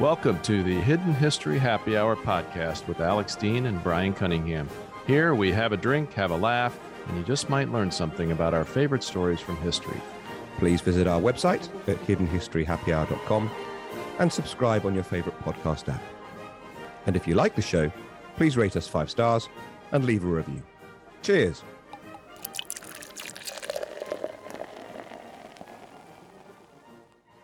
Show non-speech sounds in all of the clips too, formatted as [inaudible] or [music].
Welcome to the Hidden History Happy Hour podcast with Alex Dean and Bryan Cunningham. Here we have a drink, have a laugh, and you just might learn something about our favorite stories from history. Please visit our website at hiddenhistoryhappyhour.com and subscribe on your favorite podcast app. And if you like the show, please rate us five stars and leave a review. Cheers.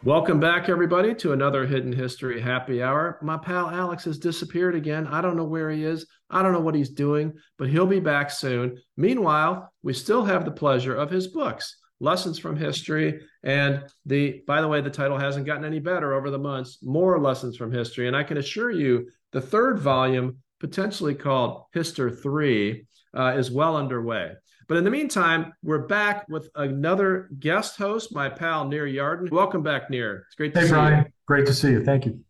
Welcome back, everybody, to another Hidden History Happy Hour. My pal Alex has disappeared again. I don't know where he is. I don't know what he's doing, but he'll be back soon. Meanwhile, we still have the pleasure of his books, Lessons from History. And the, by the way, the title hasn't gotten any better over the months, More Lessons from History. And I can assure you, the third volume, potentially called Hister 3, uh, is well underway. But in the meantime, we're back with another guest host, my pal Nir Yarden. Welcome back, Nir. It's great to see you. hey, see Bryan. you. Great to see you. Thank you.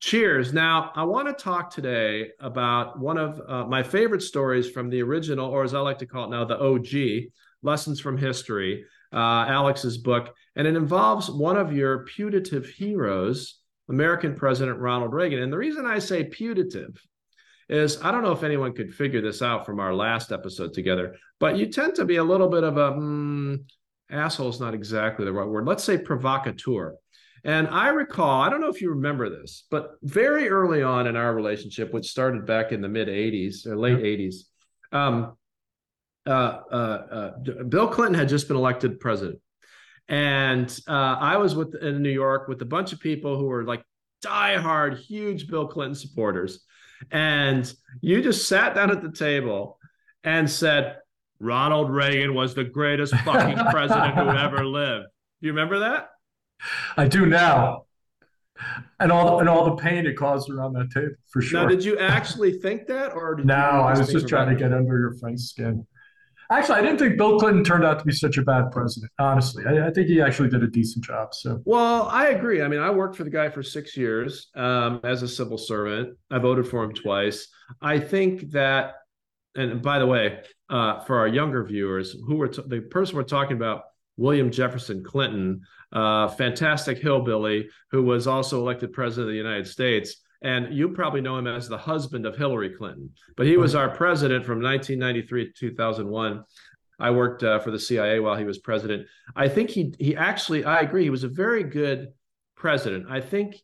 Cheers. Now, I want to talk today about one of uh, my favorite stories from the original, or as I like to call it now, the OG, Lessons from History, uh, Alex's book. And it involves one of your putative heroes, American President Ronald Reagan. And the reason I say putative is I don't know if anyone could figure this out from our last episode together, but you tend to be a little bit of a mm, asshole is not exactly the right word. Let's say provocateur. And I recall, I don't know if you remember this, but very early on in our relationship, which started back in the mid 80s or late 80s, um, uh, uh, uh, Bill Clinton had just been elected president. And uh, I was with in New York with a bunch of people who were like diehard, huge Bill Clinton supporters and you just sat down at the table and said, Ronald Reagan was the greatest fucking [laughs] president who ever lived. Do you remember that? I do now. And all and all the pain it caused around that table, for sure. Now, did you actually think that, or no? I was just trying to get under your friend's skin. Actually, I didn't think Bill Clinton turned out to be such a bad president. Honestly, I, I, think he actually did a decent job. So, well, I agree. I mean, I worked for the guy for six years um, as a civil servant. I voted for him twice. I think that, and by the way, uh, for our younger viewers, who were t- the person we're talking about, William Jefferson Clinton, uh, fantastic hillbilly who was also elected president of the United States and you probably know him as the husband of Hillary Clinton. But he was our president from 1993 to 2001. I worked uh, for the CIA while he was president. I think he he actually I agree he was a very good president. I think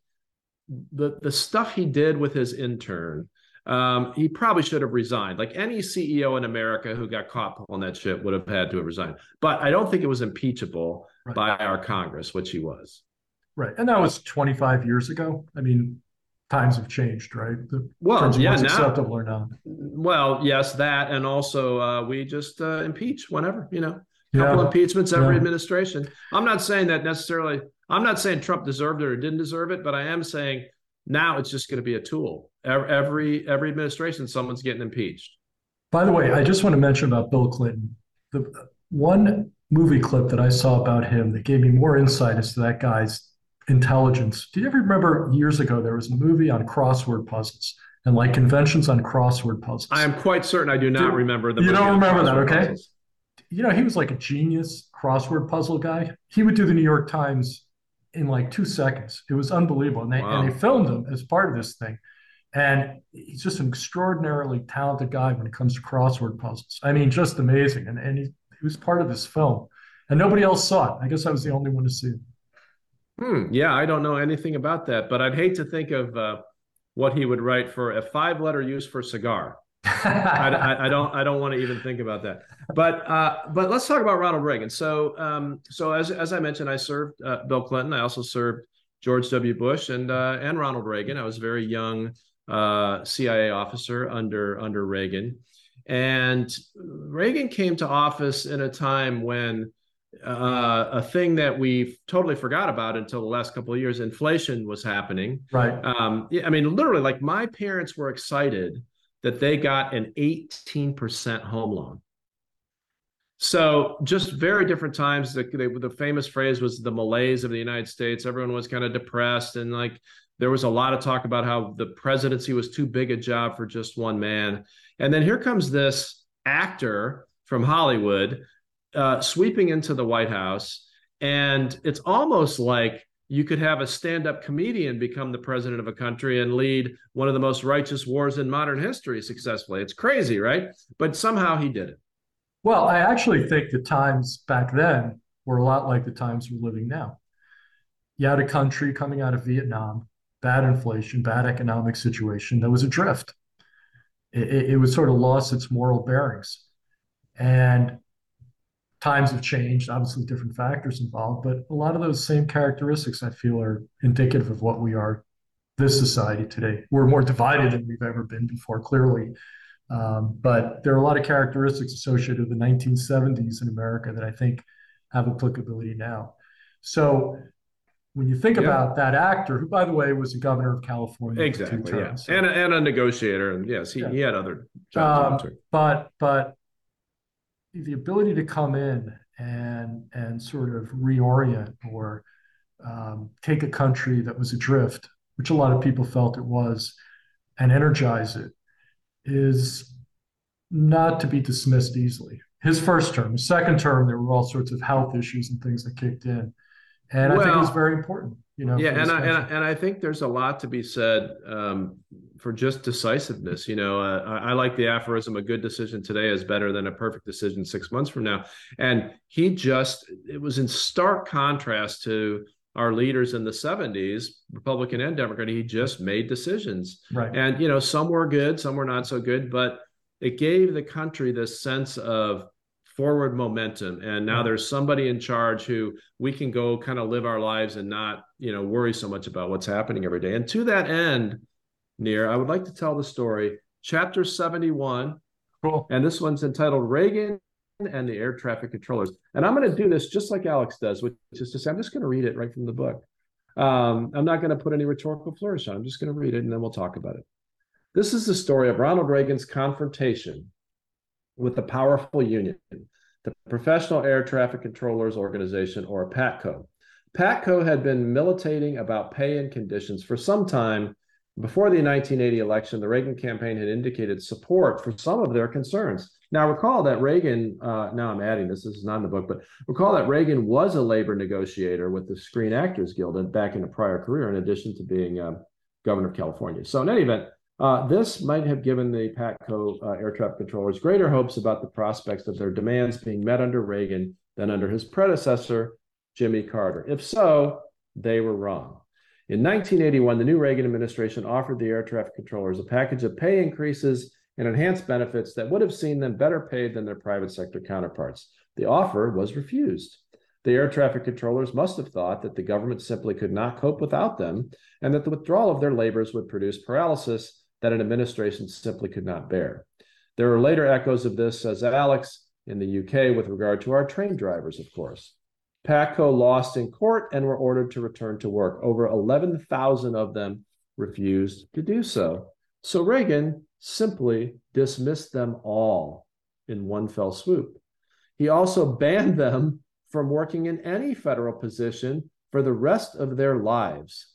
the the stuff he did with his intern um, he probably should have resigned. Like any CEO in America who got caught on that shit would have had to have resigned. But I don't think it was impeachable right. by our Congress, which he was. Right. And that was 25 years ago. I mean, times have changed, right? The well, yeah, now, acceptable or not. Well, yes, that, and also uh, we just uh, impeach whenever, you know, couple yeah. impeachments every yeah. administration. I'm not saying that necessarily. I'm not saying Trump deserved it or didn't deserve it, but I am saying now it's just going to be a tool. Every every administration, someone's getting impeached. By the way, I just want to mention about Bill Clinton. The one movie clip that I saw about him that gave me more insight as to that guy's intelligence. Do you ever remember years ago there was a movie on crossword puzzles and like conventions on crossword puzzles? I am quite certain I do not do, remember the. You don't remember that, okay? Puzzles. You know, he was like a genius crossword puzzle guy. He would do the New York Times in like two seconds. It was unbelievable, and they wow. and they filmed him as part of this thing. And he's just an extraordinarily talented guy when it comes to crossword puzzles. I mean, just amazing. And and he, he was part of this film, and nobody else saw it. I guess I was the only one to see it. Hmm. Yeah, I don't know anything about that, but I'd hate to think of uh, what he would write for a five-letter use for cigar. [laughs] I, I, I, don't. I don't want to even think about that. But uh, but let's talk about Ronald Reagan. So um, so as as I mentioned, I served uh, Bill Clinton. I also served George W. Bush and uh, and Ronald Reagan. I was a very young uh, CIA officer under under Reagan, and Reagan came to office in a time when uh, a thing that we totally forgot about until the last couple of years. Inflation was happening. Right. Um, I mean, literally, like my parents were excited that they got an 18% home loan. So just very different times. The, the, the famous phrase was the malaise of the United States. Everyone was kind of depressed and like there was a lot of talk about how the presidency was too big a job for just one man. And then here comes this actor from Hollywood uh, sweeping into the White House, and it's almost like you could have a stand-up comedian become the president of a country and lead one of the most righteous wars in modern history successfully. It's crazy, right? But somehow he did it. Well, I actually think the times back then were a lot like the times we're living now. You had a country coming out of Vietnam, bad inflation, bad economic situation that was adrift. It, it, was sort of lost its moral bearings. And times have changed, obviously different factors involved, but a lot of those same characteristics I feel are indicative of what we are this society today. We're more divided than we've ever been before, clearly. Um, but there are a lot of characteristics associated with the 1970s in America that I think have applicability now. So when you think yeah. about that actor, who, by the way, was a governor of California, exactly, yeah, and a, and a negotiator, and yes, he, yeah. he had other jobs. Um, but but the ability to come in and and sort of reorient or um, take a country that was adrift, which a lot of people felt it was, and energize it, is not to be dismissed easily. His first term, his second term, there were all sorts of health issues and things that kicked in, and well, I think it was very important. You know, yeah, and I, and I, and I think there's a lot to be said um, for just decisiveness. You know, uh, I, I, like the aphorism: "A good decision today is better than a perfect decision six months from now." And he just it was in stark contrast to our leaders in the 70s, Republican and Democrat. He just made decisions, right? And you know, some were good, some were not so good, but it gave the country this sense of forward momentum and now there's somebody in charge who we can go kind of live our lives and not you know worry so much about what's happening every day and to that end Nir i would like to tell the story. Chapter 71 cool. And this one's entitled reagan and the air traffic controllers. And i'm going to do this just like alex does which is to say i'm just going to read it right from the book. Um, i'm not going to put any rhetorical flourish on i'm just going to read it and then we'll talk about it. This is the story of ronald reagan's confrontation with the powerful union, the Professional Air Traffic Controllers Organization, or PATCO. PATCO had been militating about pay and conditions for some time. Before the 1980 election, the Reagan campaign had indicated support for some of their concerns. Now, recall that Reagan, uh, now I'm adding this, this is not in the book, but recall that Reagan was a labor negotiator with the Screen Actors Guild back in a prior career, in addition to being uh, governor of California. So, in any event, uh, this might have given the PATCO uh, air traffic controllers greater hopes about the prospects of their demands being met under Reagan than under his predecessor, Jimmy Carter. If so, they were wrong. In 1981, the new Reagan administration offered the air traffic controllers a package of pay increases and enhanced benefits that would have seen them better paid than their private sector counterparts. The offer was refused. The air traffic controllers must have thought that the government simply could not cope without them and that the withdrawal of their labors would produce paralysis that an administration simply could not bear. There are later echoes of this, says Alex, in the UK with regard to our train drivers, of course. PATCO lost in court and were ordered to return to work. Over 11,000 of them refused to do so. So Reagan simply dismissed them all in one fell swoop. He also banned them from working in any federal position for the rest of their lives,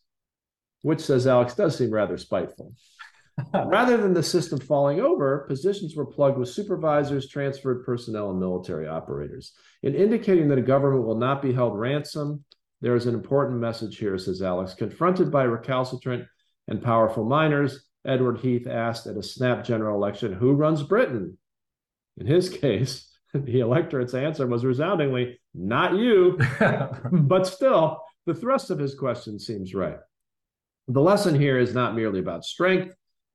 which, says Alex, does seem rather spiteful. [laughs] Rather than the system falling over, positions were plugged with supervisors, transferred personnel, and military operators. In indicating that a government will not be held ransom, there is an important message here, says Alex. Confronted by recalcitrant and powerful miners, Edward Heath asked at a snap general election, Who runs Britain? In his [laughs] case, the electorate's answer was resoundingly, Not you. [laughs] but still, the thrust of his question seems right. The lesson here is not merely about strength,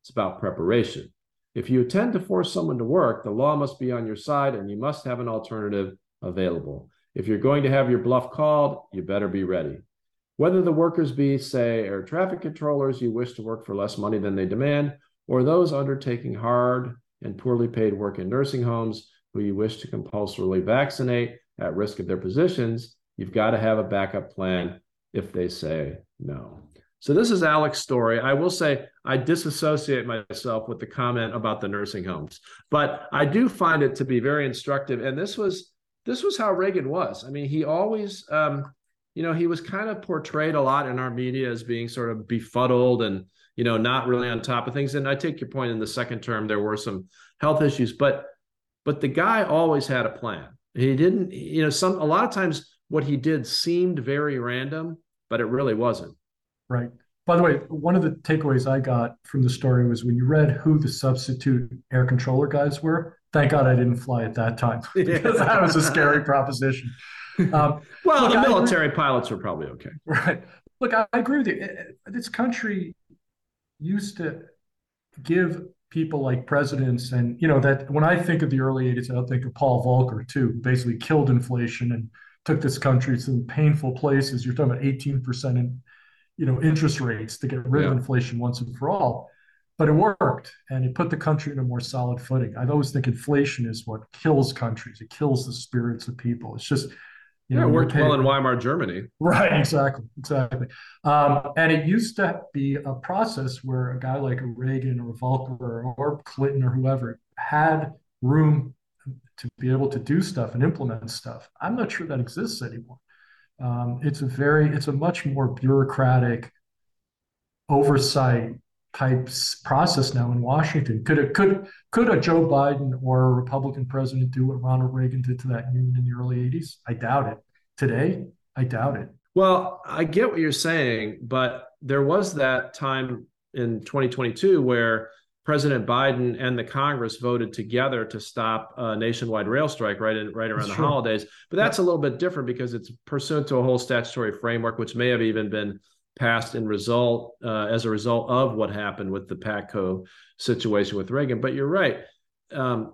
it's about preparation. If you intend to force someone to work, the law must be on your side and you must have an alternative available. If you're going to have your bluff called, you better be ready. Whether the workers be, say, air traffic controllers you wish to work for less money than they demand, or those undertaking hard and poorly paid work in nursing homes who you wish to compulsorily vaccinate at risk of their positions, you've got to have a backup plan if they say no. So this is Alex's story. I will say I disassociate myself with the comment about the nursing homes, but I do find it to be very instructive. And this was this was how Reagan was. I mean, he always, um, you know, he was kind of portrayed a lot in our media as being sort of befuddled and you know not really on top of things. And I take your point. In the second term, there were some health issues, but but the guy always had a plan. He didn't, you know, some a lot of times what he did seemed very random but it really wasn't. Right. By the way, one of the takeaways I got from the story was when you read who the substitute air controller guys were. Thank God I didn't fly at that time [laughs] because that was a scary proposition. Um, [laughs] well, look, the military pilots were probably okay. Right. Look, I agree with you. This country used to give people like presidents and you know that when I think of the early 80s, I think of Paul Volcker too, who basically killed inflation and took this country to some painful places. You're talking about 18% in you know interest rates to get rid yeah. of inflation once and for all. But it worked and it put the country in a more solid footing. I always think inflation is what kills countries. It kills the spirits of people. It's just you yeah, know, it worked well in Weimar Germany. [laughs] Right, exactly, exactly. Um, and it used to be a process where a guy like a Reagan or Volcker or Clinton or whoever had room to be able to do stuff and implement stuff. I'm not sure that exists anymore. Um, it's a very, it's a much more bureaucratic oversight type process now in Washington. Could it could could a Joe Biden or a Republican president do what Ronald Reagan did to that union in the early 80s? I doubt it. Today, I doubt it. Well, I get what you're saying, but there was that time in 2022 where President Biden and the Congress voted together to stop a nationwide rail strike right in, right around that's the true. holidays. But that's a little bit different because it's pursuant to a whole statutory framework, which may have even been passed in result uh, as a result of what happened with the Patco situation with Reagan. But you're right. Um,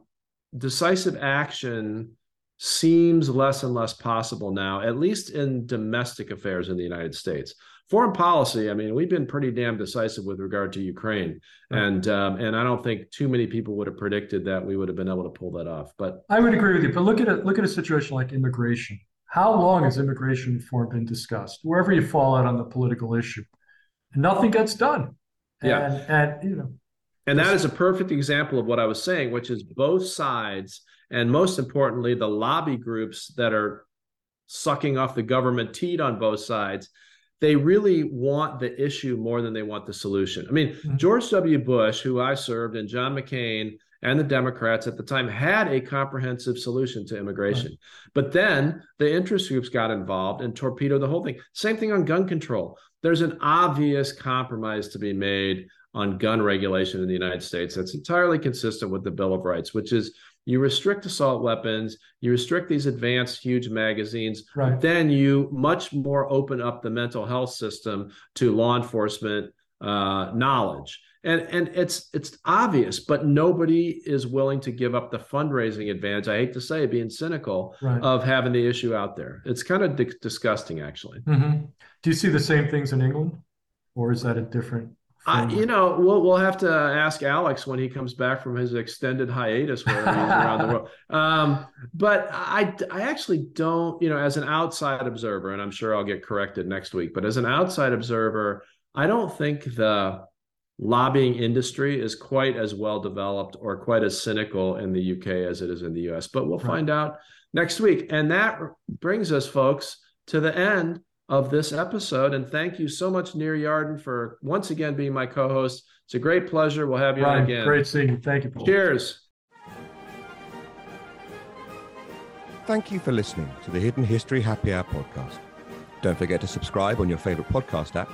decisive action seems less and less possible now, at least in domestic affairs in the United States foreign policy, I mean, we've been pretty damn decisive with regard to Ukraine, and um, and I don't think too many people would have predicted that we would have been able to pull that off. But I would agree with you. But look at it. Look at a situation like immigration. How long has immigration reform been discussed? Wherever you fall out on the political issue, nothing gets done. And, yeah, and you know, and that is a perfect example of what I was saying, which is both sides, and most importantly, the lobby groups that are sucking off the government teat on both sides they really want the issue more than they want the solution. I mean, mm-hmm. George W. Bush, who I served, and John McCain and the Democrats at the time had a comprehensive solution to immigration. Right. But then the interest groups got involved and torpedoed the whole thing. Same thing on gun control. There's an obvious compromise to be made on gun regulation in the United States that's entirely consistent with the Bill of Rights, which is you restrict assault weapons, you restrict these advanced huge magazines, right. then you much more open up the mental health system to law enforcement uh, knowledge. And, and it's it's obvious, but nobody is willing to give up the fundraising advantage. I hate to say, being cynical right. of having the issue out there. It's kind of di- disgusting, actually. Mm-hmm. Do you see the same things in England, or is that a different? I, you know, we'll we'll have to ask Alex when he comes back from his extended hiatus where he's around the world. [laughs] Um, but I I actually don't, you know, as an outside observer, and I'm sure I'll get corrected next week, but as an outside observer, I don't think the lobbying industry is quite as well developed or quite as cynical in the UK as it is in the US. But we'll right. find out next week. And that brings us, folks, to the end of this episode. And thank you so much, Nir Yarden, for once again being my co host. It's a great pleasure. We'll have you Ryan, on again. Great seeing you. Thank you, Paul. Cheers. Thank you for listening to the Hidden History Happy Hour podcast. Don't forget to subscribe on your favorite podcast app.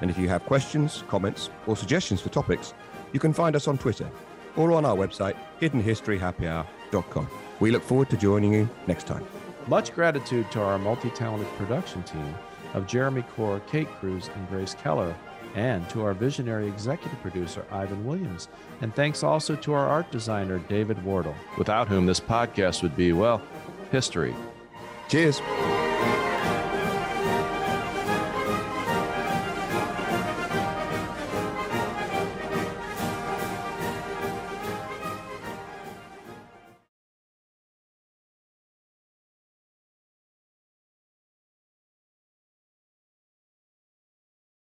And if you have questions, comments, or suggestions for topics, you can find us on Twitter or on our website, hiddenhistoryhappyhour.com. We look forward to joining you next time. Much gratitude to our multi talented production team of Jeremy Core, Kate Cruz, and Grace Keller, and to our visionary executive producer, Ivan Williams. And thanks also to our art designer, David Wardle, without whom this podcast would be, well, history. Cheers.